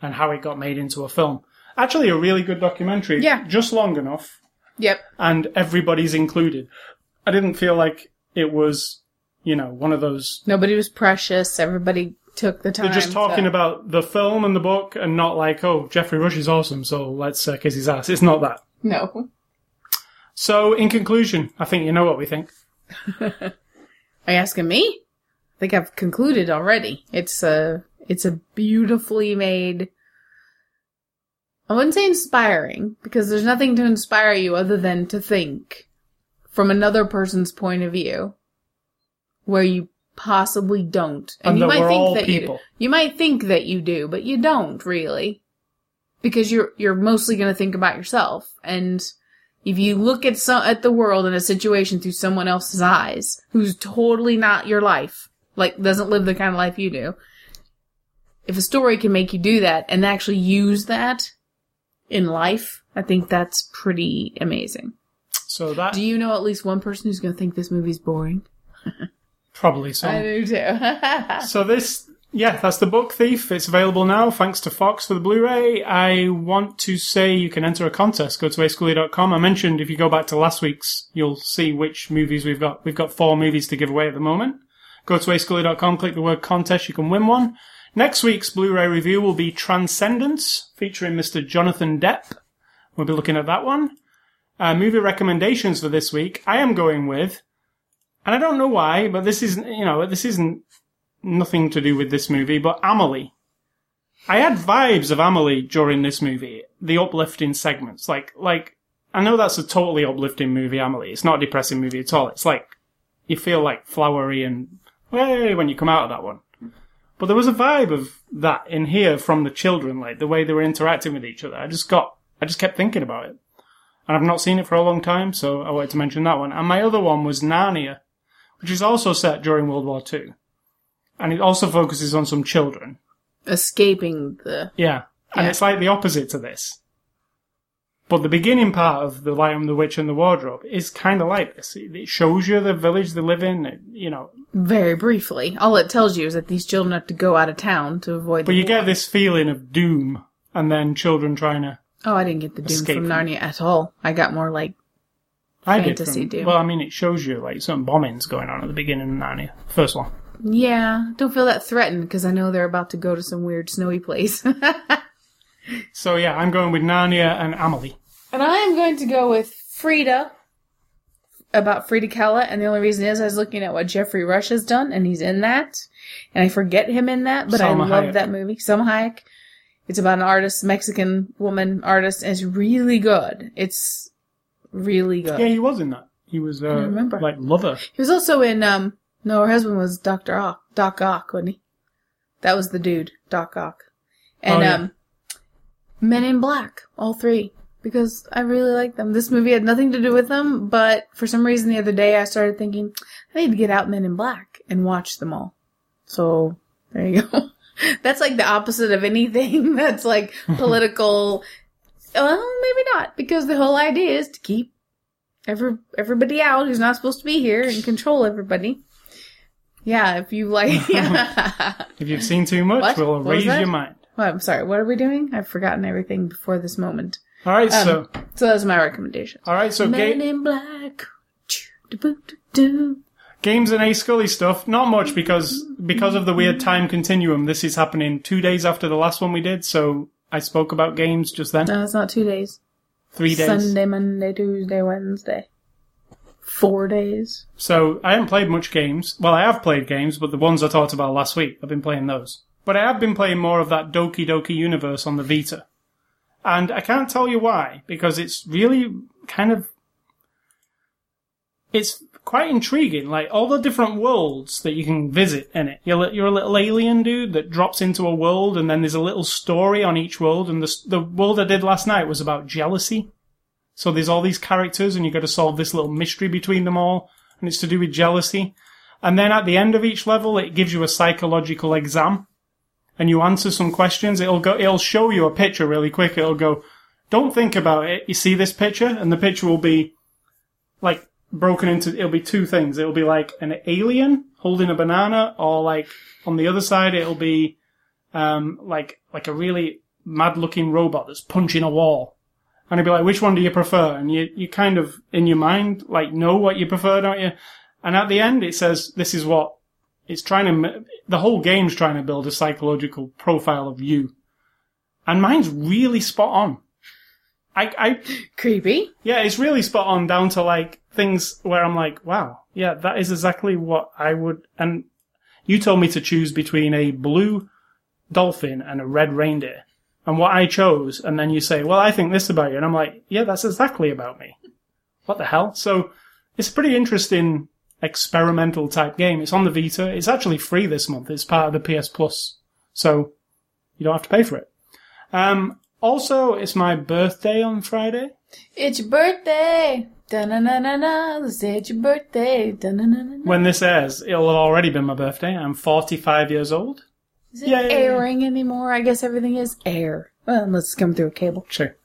and how it got made into a film. Actually, a really good documentary. Yeah. Just long enough, Yep. and everybody's included. I didn't feel like it was, you know, one of those. Nobody was precious. Everybody took the time. They're just talking to- about the film and the book, and not like, oh, Geoffrey Rush is awesome, so let's uh, kiss his ass. It's not that. No. So, in conclusion, I think you know what we think. Are you asking me? I think I've concluded already. It's a it's a beautifully made. I wouldn't say inspiring because there's nothing to inspire you other than to think from another person's point of view, where you possibly don't, And you that might think that you people. do. You might think that you do, but you don't really, because you're you're mostly going to think about yourself and if you look at some at the world and a situation through someone else's eyes who's totally not your life like doesn't live the kind of life you do if a story can make you do that and actually use that in life i think that's pretty amazing. So that do you know at least one person who's going to think this movie's boring? Probably so. I do too. So this, yeah, that's the Book Thief. It's available now, thanks to Fox for the Blu-ray. I want to say you can enter a contest. Go to ascully.com. I mentioned if you go back to last week's, you'll see which movies we've got. We've got four movies to give away at the moment. Go to ascully.com, click the word contest, you can win one. Next week's Blu-ray review will be Transcendence, featuring Mr. Jonathan Depp. We'll be looking at that one. Uh, movie recommendations for this week. I am going with, and I don't know why, but this isn't, you know, this isn't nothing to do with this movie, but Amelie. I had vibes of Amelie during this movie. The uplifting segments, like, like, I know that's a totally uplifting movie, Amelie. It's not a depressing movie at all. It's like, you feel like flowery and, hey, when you come out of that one. But there was a vibe of that in here from the children, like the way they were interacting with each other. I just got, I just kept thinking about it. And I've not seen it for a long time, so I wanted to mention that one. And my other one was Narnia, which is also set during World War Two. And it also focuses on some children. Escaping the. Yeah. And Yeah. it's like the opposite to this. But the beginning part of The Lion, of the Witch, and the Wardrobe is kind of like this. It it shows you the village they live in, it- you know. Very briefly. All it tells you is that these children have to go out of town to avoid But the you war. get this feeling of doom, and then children trying to. Oh, I didn't get the Doom Escape from from- Narnia at all. I got more like, I Fantasy did from, doom. Well, I mean, it shows you like some bombings going on at the beginning of Narnia, first one. Yeah, don't feel that threatened because I know they're about to go to some weird snowy place. So yeah, I'm going with Narnia and Amelie. And I am going to go with Frida about Frida Kahlo, and the only reason is I was looking at what Geoffrey Rush has done, and he's in that, and I forget him in that, but Salma I love Hayek. that movie. Salma Hayek. It's about an artist, Mexican woman artist, and it's really good. It's really good. Yeah, he was in that. He was uh, remember. like lover. He was also in um no, her husband was Doctor Ock, Doc Ock, wasn't he? That was the dude, Doc Ock. And Oh, yeah. um Men in Black, all three. Because I really like them. This movie had nothing to do with them, but for some reason the other day I started thinking, I need to get out Men in Black and watch them all. So there you go. That's like the opposite of anything that's like political. well, maybe not, because the whole idea is to keep every everybody out who's not supposed to be here and control everybody. Yeah, if you like. If you've seen too much, What? we'll What that? your mind. well, I'm sorry. What are we doing? I've forgotten everything before this moment. All right, Um, so So that's my recommendation. all right, so Men ga- in Black. Games and A Scully stuff. Not much because because of the weird time continuum. This is happening two days after the last one we did. So I spoke about games just then. No, it's not two days. Three days. Sunday, Monday, Tuesday, Wednesday. Four days. So I haven't played much games. Well, I have played games, but the ones I talked about last week, I've been playing those. But I have been playing more of that Doki Doki universe on the Vita. And I can't tell you why, because it's really kind of, it's quite intriguing. Like all the different worlds that you can visit in it. You're, you're a little alien dude that drops into a world and then there's a little story on each world. And the, the world I did last night was about jealousy. So there's all these characters and you've got to solve this little mystery between them all. And it's to do with jealousy. And then at the end of each level, it gives you a psychological exam. And you answer some questions. It'll go, it'll show you a picture really quick. It'll go, don't think about it. You see this picture? And the picture will be like broken into, it'll be two things. It'll be like an alien holding a banana or like on the other side, it'll be, um, like, like a really mad looking robot that's punching a wall. And it'd be like, which one do you prefer? And you, you kind of, in your mind, like, know what you prefer, don't you? And at the end, it says, this is what it's trying to, the whole game's trying to build a psychological profile of you. And mine's really spot on. I, I, Creepy. yeah, it's really spot on down to like things where I'm like, wow, yeah, that is exactly what I would. And you told me to choose between a blue dolphin and a red reindeer. And what I chose, and then you say, well, I think this about you. And I'm like, yeah, that's exactly about me. What the hell? So it's a pretty interesting experimental type game. It's on the Vita. It's actually free this month. It's part of the PS Plus. So you don't have to pay for it. Um, also, it's my birthday on Friday. It's your birthday. Da-na-na-na-na. It's your birthday. Da-na-na-na-na. When this airs, it'll have already been my birthday. I'm 45 years old. Is it Yeah, yeah, yeah. airing anymore? I guess everything is air. Well, unless it's come through a cable. Sure.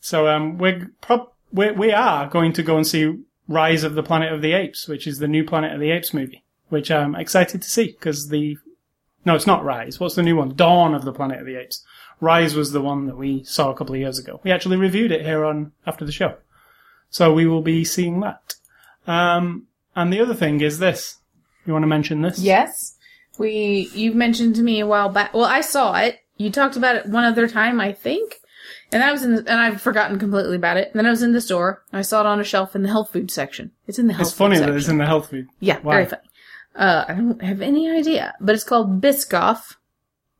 So um, we're, prob- we we are going to go and see Rise of the Planet of the Apes, which is the new Planet of the Apes movie, which I'm excited to see because the no, it's not Rise. What's the new one? Dawn of the Planet of the Apes. Rise was the one that we saw a couple of years ago. We actually reviewed it here on after the show, so we will be seeing that. Um, and the other thing is this. You want to mention this? Yes. We, you mentioned to me a while back. Well, I saw it. You talked about it one other time, I think. And I was in, the, and I've forgotten completely about it. And then I was in the store. I saw it on a shelf in the health food section. It's in the health It's funny food that it's in the health food. Yeah, Why? very funny. Uh, I don't have any idea, but it's called Biscoff.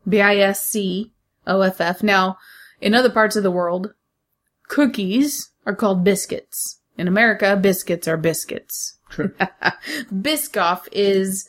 B-I-S-C-O-F-F. Now, in other parts of the world, cookies are called biscuits. In America, biscuits are biscuits. True. Biscoff is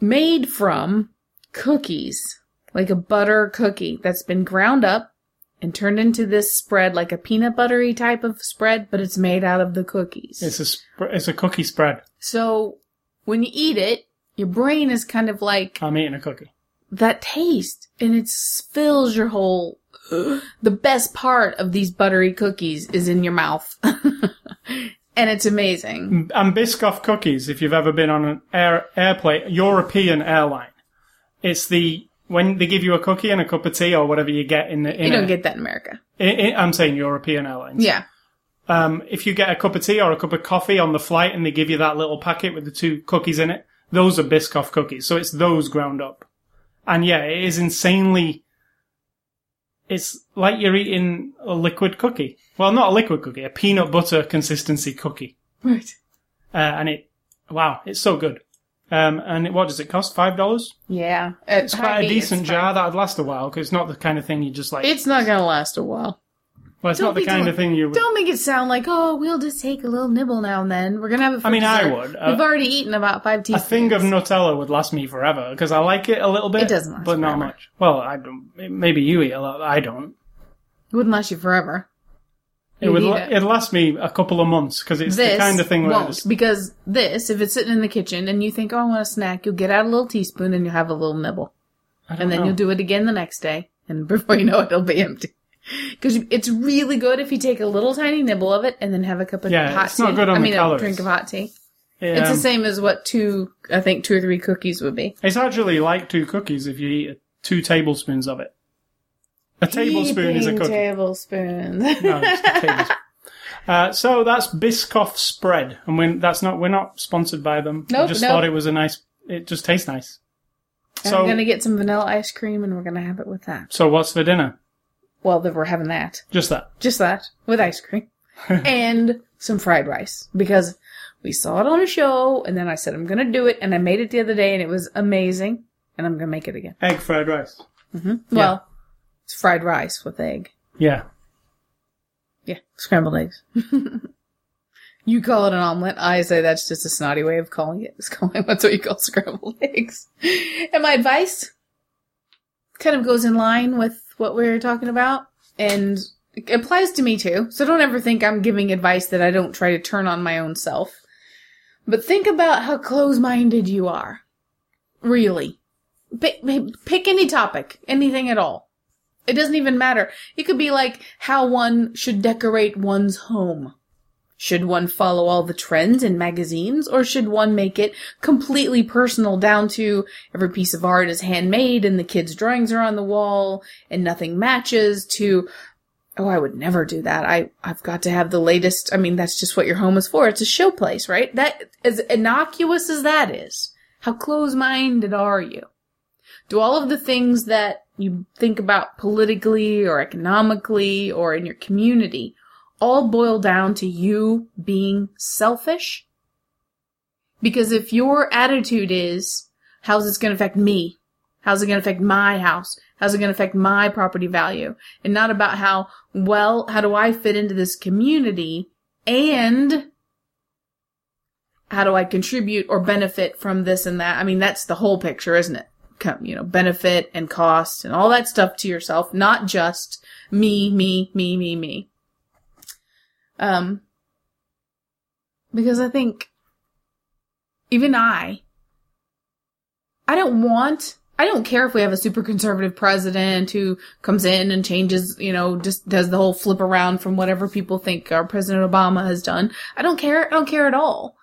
made from cookies, like a butter cookie that's been ground up and turned into this spread, like a peanut buttery type of spread, but it's made out of the cookies. It's a sp- it's a cookie spread. So when you eat it, your brain is kind of like I'm eating a cookie. that taste and it fills your whole the best part of these buttery cookies is in your mouth and it's amazing And Biscoff cookies, if you've ever been on an air airplane, European airline, it's the when they give you a cookie and a cup of tea or whatever you get in the. In you don't a- get that in america I'm saying European airlines. yeah Um, if you get a cup of tea or a cup of coffee on the flight and they give you that little packet with the two cookies in it, those are Biscoff cookies. So it's those ground up. And yeah, it is insanely. It's like you're eating a liquid cookie. Well, not a liquid cookie, a peanut butter consistency cookie. right Uh, and it, wow, it's so good. Um, and it, what does it cost? Five dollars? yeah It's quite a decent jar that'd last a while because it's not the kind of thing you just like. it's not gonna last a while well, it's don't not the kind of thing you. would don't make it sound like oh we'll just take a little nibble now and then we're gonna have it for I mean, I would. Uh, we've already eaten about five teaspoons. A thing of Nutella would last me forever because I like it a little bit. It doesn't last but not forever. much. Well, I don't. Maybe you eat a lot. I don't. it wouldn't last you forever It You'd would. la- it. It'd last me a couple of months because it's this the kind of thing where won't it's, because this if it's sitting in the kitchen and you think oh i want a snack you'll get out a little teaspoon and you'll have a little nibble I and then know. you'll do it again the next day, and before you know it, it'll be empty. Because it's really good if you take a little tiny nibble of it and then have a cup of Yeah, hot it's tea. not good on I mean, a drink of hot tea. Um, It's the same as what two, I think, two or three cookies would be. It's actually like two cookies if you eat two tablespoons of it. A tablespoon is a cookie. Tablespoons. No, just a tablespoon. Uh, so that's Biscoff spread, and when that's not we're not sponsored by them. I Nope, just nope. thought it was a nice. It just tastes nice. So I'm gonna get some vanilla ice cream, and we're gonna have it with that. so what's for dinner? Well, we're having that, Just that. just that, with ice cream, and some fried rice because we saw it on a show, and then I said I'm gonna do it, and I made it the other day, and it was amazing, and I'm gonna make it again. Egg fried rice. Mm-hmm. Well, it's fried rice with egg. Yeah. Yeah, scrambled eggs. you call it an omelet. I say that's just a snotty way of calling it. It's calling that's what you call scrambled eggs. And my advice kind of goes in line with what we're talking about, and it applies to me too. So don't ever think I'm giving advice that I don't try to turn on my own self. But think about how close-minded you are. Really. Pick, pick any topic, anything at all. It doesn't even matter. It could be like how one should decorate one's home. Should one follow all the trends in magazines, or should one make it completely personal down to every piece of art is handmade and the kids' drawings are on the wall and nothing matches to, oh, I would never do that. I, I've got to have the latest. I mean, that's just what your home is for. It's a showplace, right? That, as innocuous as that is, how close-minded are you? Do all of the things that you think about politically or economically or in your community all boil down to you being selfish? Because if your attitude is, how's this going to affect me? How's it going to affect my house? How's it going to affect my property value? And not about how, well, how do I fit into this community and how do I contribute or benefit from this and that? I mean, that's the whole picture, isn't it? Come, you know, benefit and cost and all that stuff to yourself, not just me, me, me, me, me. Um, because I think even I, I don't want, I don't care if we have a super conservative president who comes in and changes, you know, just does the whole flip around from whatever people think our President Obama has done. I don't care. I don't care at all.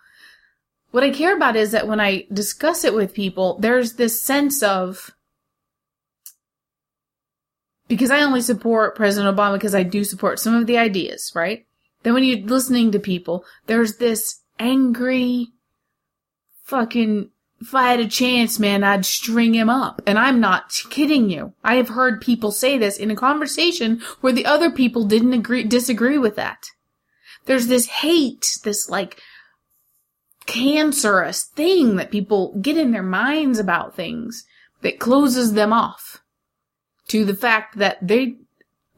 What I care about is that when I discuss it with people, there's this sense of, because I only support President Obama because I do support some of the ideas, right? Then when you're listening to people, there's this angry fucking, if I had a chance, man, I'd string him up. And I'm not kidding you. I have heard people say this in a conversation where the other people didn't agree, disagree with that. There's this hate, this like, cancerous thing that people get in their minds about things that closes them off to the fact that they,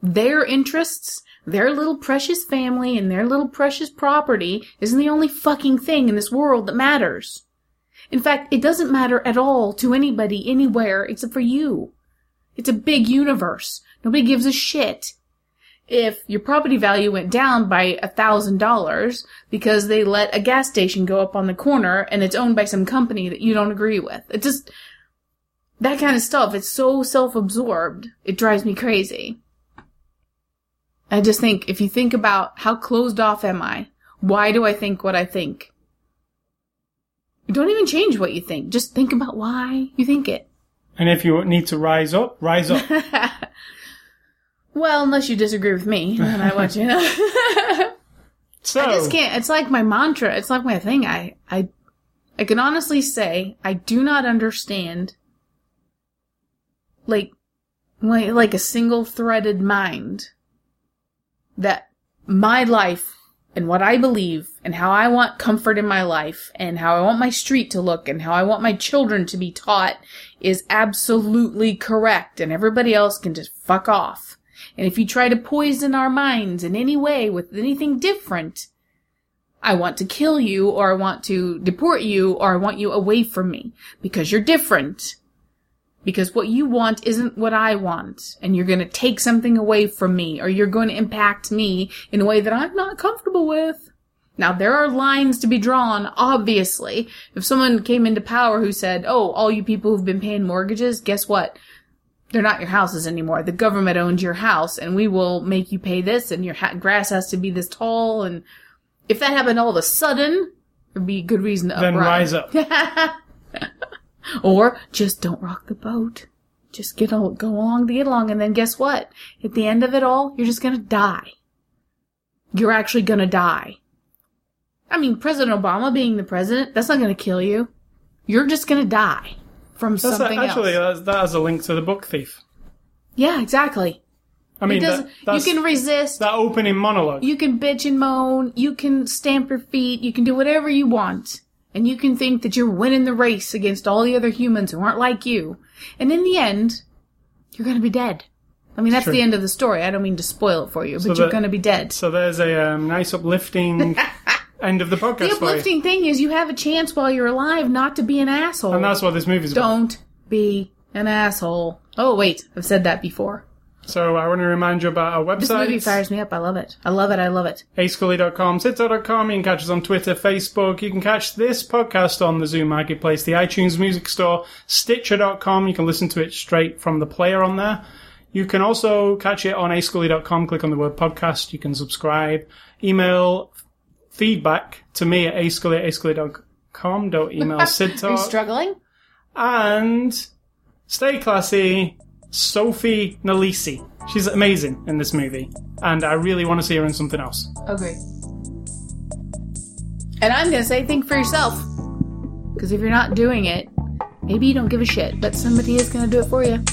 their interests, their little precious family and their little precious property isn't the only fucking thing in this world that matters. In fact, it doesn't matter at all to anybody anywhere except for you. It's a big universe. Nobody gives a shit if your property value went down by a thousand dollars because they let a gas station go up on the corner and it's owned by some company that you don't agree with. It just, that kind of stuff, it's so self-absorbed. It drives me crazy. I just think, if you think about how closed off am I? Why do I think what I think? Don't even change what you think. Just think about why you think it. And if you need to rise up, rise up. Well, unless you disagree with me, then I want you to know. So, I just can't. It's like my mantra. It's like my thing. I, I, I can honestly say I do not understand. Like, like, like a single threaded mind. That my life and what I believe and how I want comfort in my life and how I want my street to look and how I want my children to be taught is absolutely correct and everybody else can just fuck off. And if you try to poison our minds in any way with anything different, I want to kill you or I want to deport you or I want you away from me because you're different. Because what you want isn't what I want and you're going to take something away from me or you're going to impact me in a way that I'm not comfortable with. Now there are lines to be drawn, obviously. If someone came into power who said, oh, all you people who've been paying mortgages, guess what? they're not your houses anymore. The government owns your house and we will make you pay this and your ha- grass has to be this tall. And if that happened all of a sudden, there'd be a good reason to then uprise. rise up. or just don't rock the boat. Just get al- go along to get along. And then guess what? At the end of it all, you're just gonna die. You're actually gonna die. I mean, President Obama being the president, that's not gonna kill you. You're just gonna die from That's a, something actually, else. that's, that has a link to the book thief. Yeah, exactly. I mean, that, you can resist. that opening monologue. You can bitch and moan. You can stamp your feet. You can do whatever you want. And you can think that you're winning the race against all the other humans who aren't like you. And in the end, you're gonna be dead. I mean, that's True. the end of the story. I don't mean to spoil it for you, but you're gonna be dead. so there's a um, nice uplifting end of the podcast The uplifting thing is you have a chance while you're alive not to be an asshole. And that's what this movie's about. don't be an asshole. Oh, wait. I've said that before. So I want to remind you about our website. This movie fires me up. I love it. I love it. I love it. ascully.com, sitto.com. You can catch us on Twitter, Facebook. You can catch this podcast on the Zune Marketplace, the iTunes Music Store, Stitcher.com. You can listen to it straight from the player on there. You can also catch it on ascully.com. Click on the word podcast. You can subscribe. Email feedback to me at ascully at ascully.com. Don't email Sid Are you struggling? and stay classy, Sophie Nélisse. She's amazing in this movie, and I really want to see her in something else. Oh, okay. And I'm gonna say, think for yourself. Because if you're not doing it, maybe you don't give a shit, but somebody is gonna do it for you.